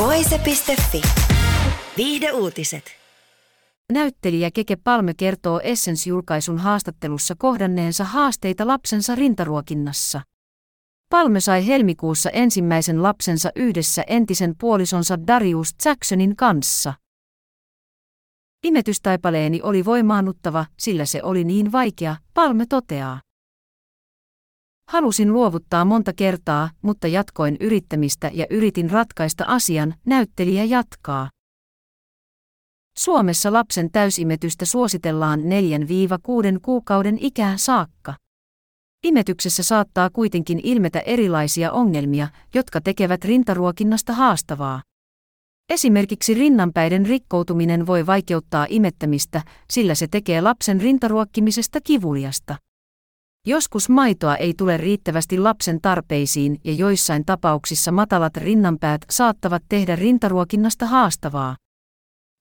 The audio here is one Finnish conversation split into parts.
Voise.fi. Viihde uutiset. Näyttelijä Keke Palme kertoo Essence-julkaisun haastattelussa kohdanneensa haasteita lapsensa rintaruokinnassa. Palme sai helmikuussa ensimmäisen lapsensa yhdessä entisen puolisonsa Darius Jacksonin kanssa. Imetystaipaleeni oli voimaannuttava, sillä se oli niin vaikea, Palme toteaa. Halusin luovuttaa monta kertaa, mutta jatkoin yrittämistä ja yritin ratkaista asian, näyttelijä jatkaa. Suomessa lapsen täysimetystä suositellaan 4-6 kuukauden ikään saakka. Imetyksessä saattaa kuitenkin ilmetä erilaisia ongelmia, jotka tekevät rintaruokinnasta haastavaa. Esimerkiksi rinnanpäiden rikkoutuminen voi vaikeuttaa imettämistä, sillä se tekee lapsen rintaruokkimisesta kivuliasta. Joskus maitoa ei tule riittävästi lapsen tarpeisiin ja joissain tapauksissa matalat rinnanpäät saattavat tehdä rintaruokinnasta haastavaa.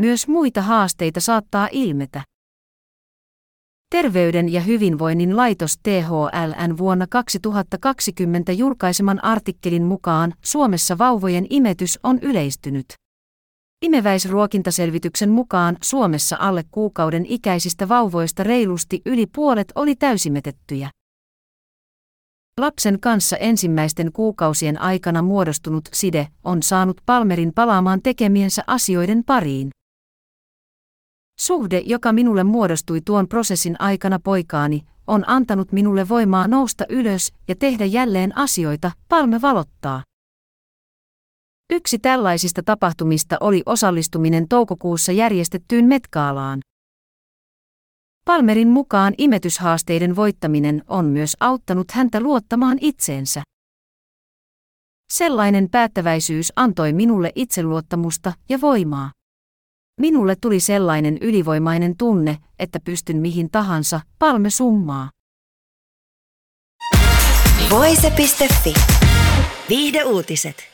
Myös muita haasteita saattaa ilmetä. Terveyden ja hyvinvoinnin laitos THLN vuonna 2020 julkaiseman artikkelin mukaan Suomessa vauvojen imetys on yleistynyt. Imeväisruokintaselvityksen mukaan Suomessa alle kuukauden ikäisistä vauvoista reilusti yli puolet oli täysimetettyjä. Lapsen kanssa ensimmäisten kuukausien aikana muodostunut side on saanut Palmerin palaamaan tekemiensä asioiden pariin. Suhde, joka minulle muodostui tuon prosessin aikana poikaani, on antanut minulle voimaa nousta ylös ja tehdä jälleen asioita, Palme valottaa. Yksi tällaisista tapahtumista oli osallistuminen toukokuussa järjestettyyn Metkaalaan. Palmerin mukaan imetyshaasteiden voittaminen on myös auttanut häntä luottamaan itseensä. Sellainen päättäväisyys antoi minulle itseluottamusta ja voimaa. Minulle tuli sellainen ylivoimainen tunne, että pystyn mihin tahansa, palme summaa. Voise.fi. Viihde uutiset.